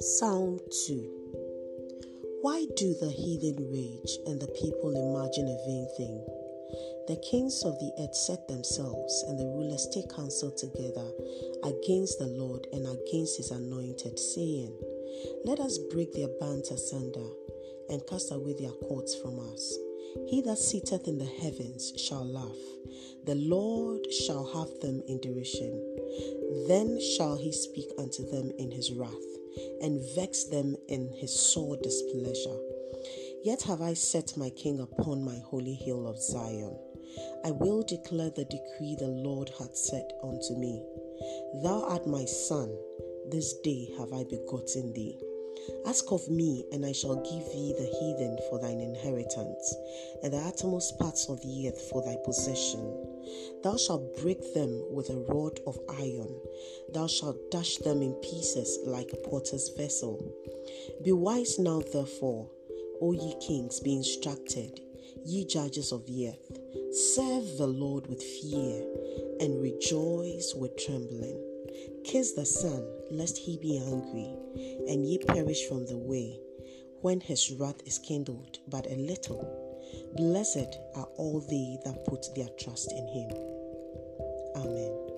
Psalm 2 Why do the heathen rage and the people imagine a vain thing? The kings of the earth set themselves, and the rulers take counsel together against the Lord and against his anointed, saying, Let us break their bands asunder and cast away their cords from us. He that sitteth in the heavens shall laugh, the Lord shall have them in derision. Then shall he speak unto them in his wrath and vex them in his sore displeasure. Yet have I set my king upon my holy hill of Zion. I will declare the decree the Lord hath said unto me Thou art my son, this day have I begotten thee. Ask of me, and I shall give thee the heathen for thine inheritance, and the uttermost parts of the earth for thy possession. Thou shalt break them with a rod of iron, thou shalt dash them in pieces like a potter's vessel. Be wise now, therefore, O ye kings, be instructed, ye judges of the earth. Serve the Lord with fear, and rejoice with trembling. Kiss the Son, lest he be angry, and ye perish from the way, when his wrath is kindled but a little. Blessed are all they that put their trust in him. Amen.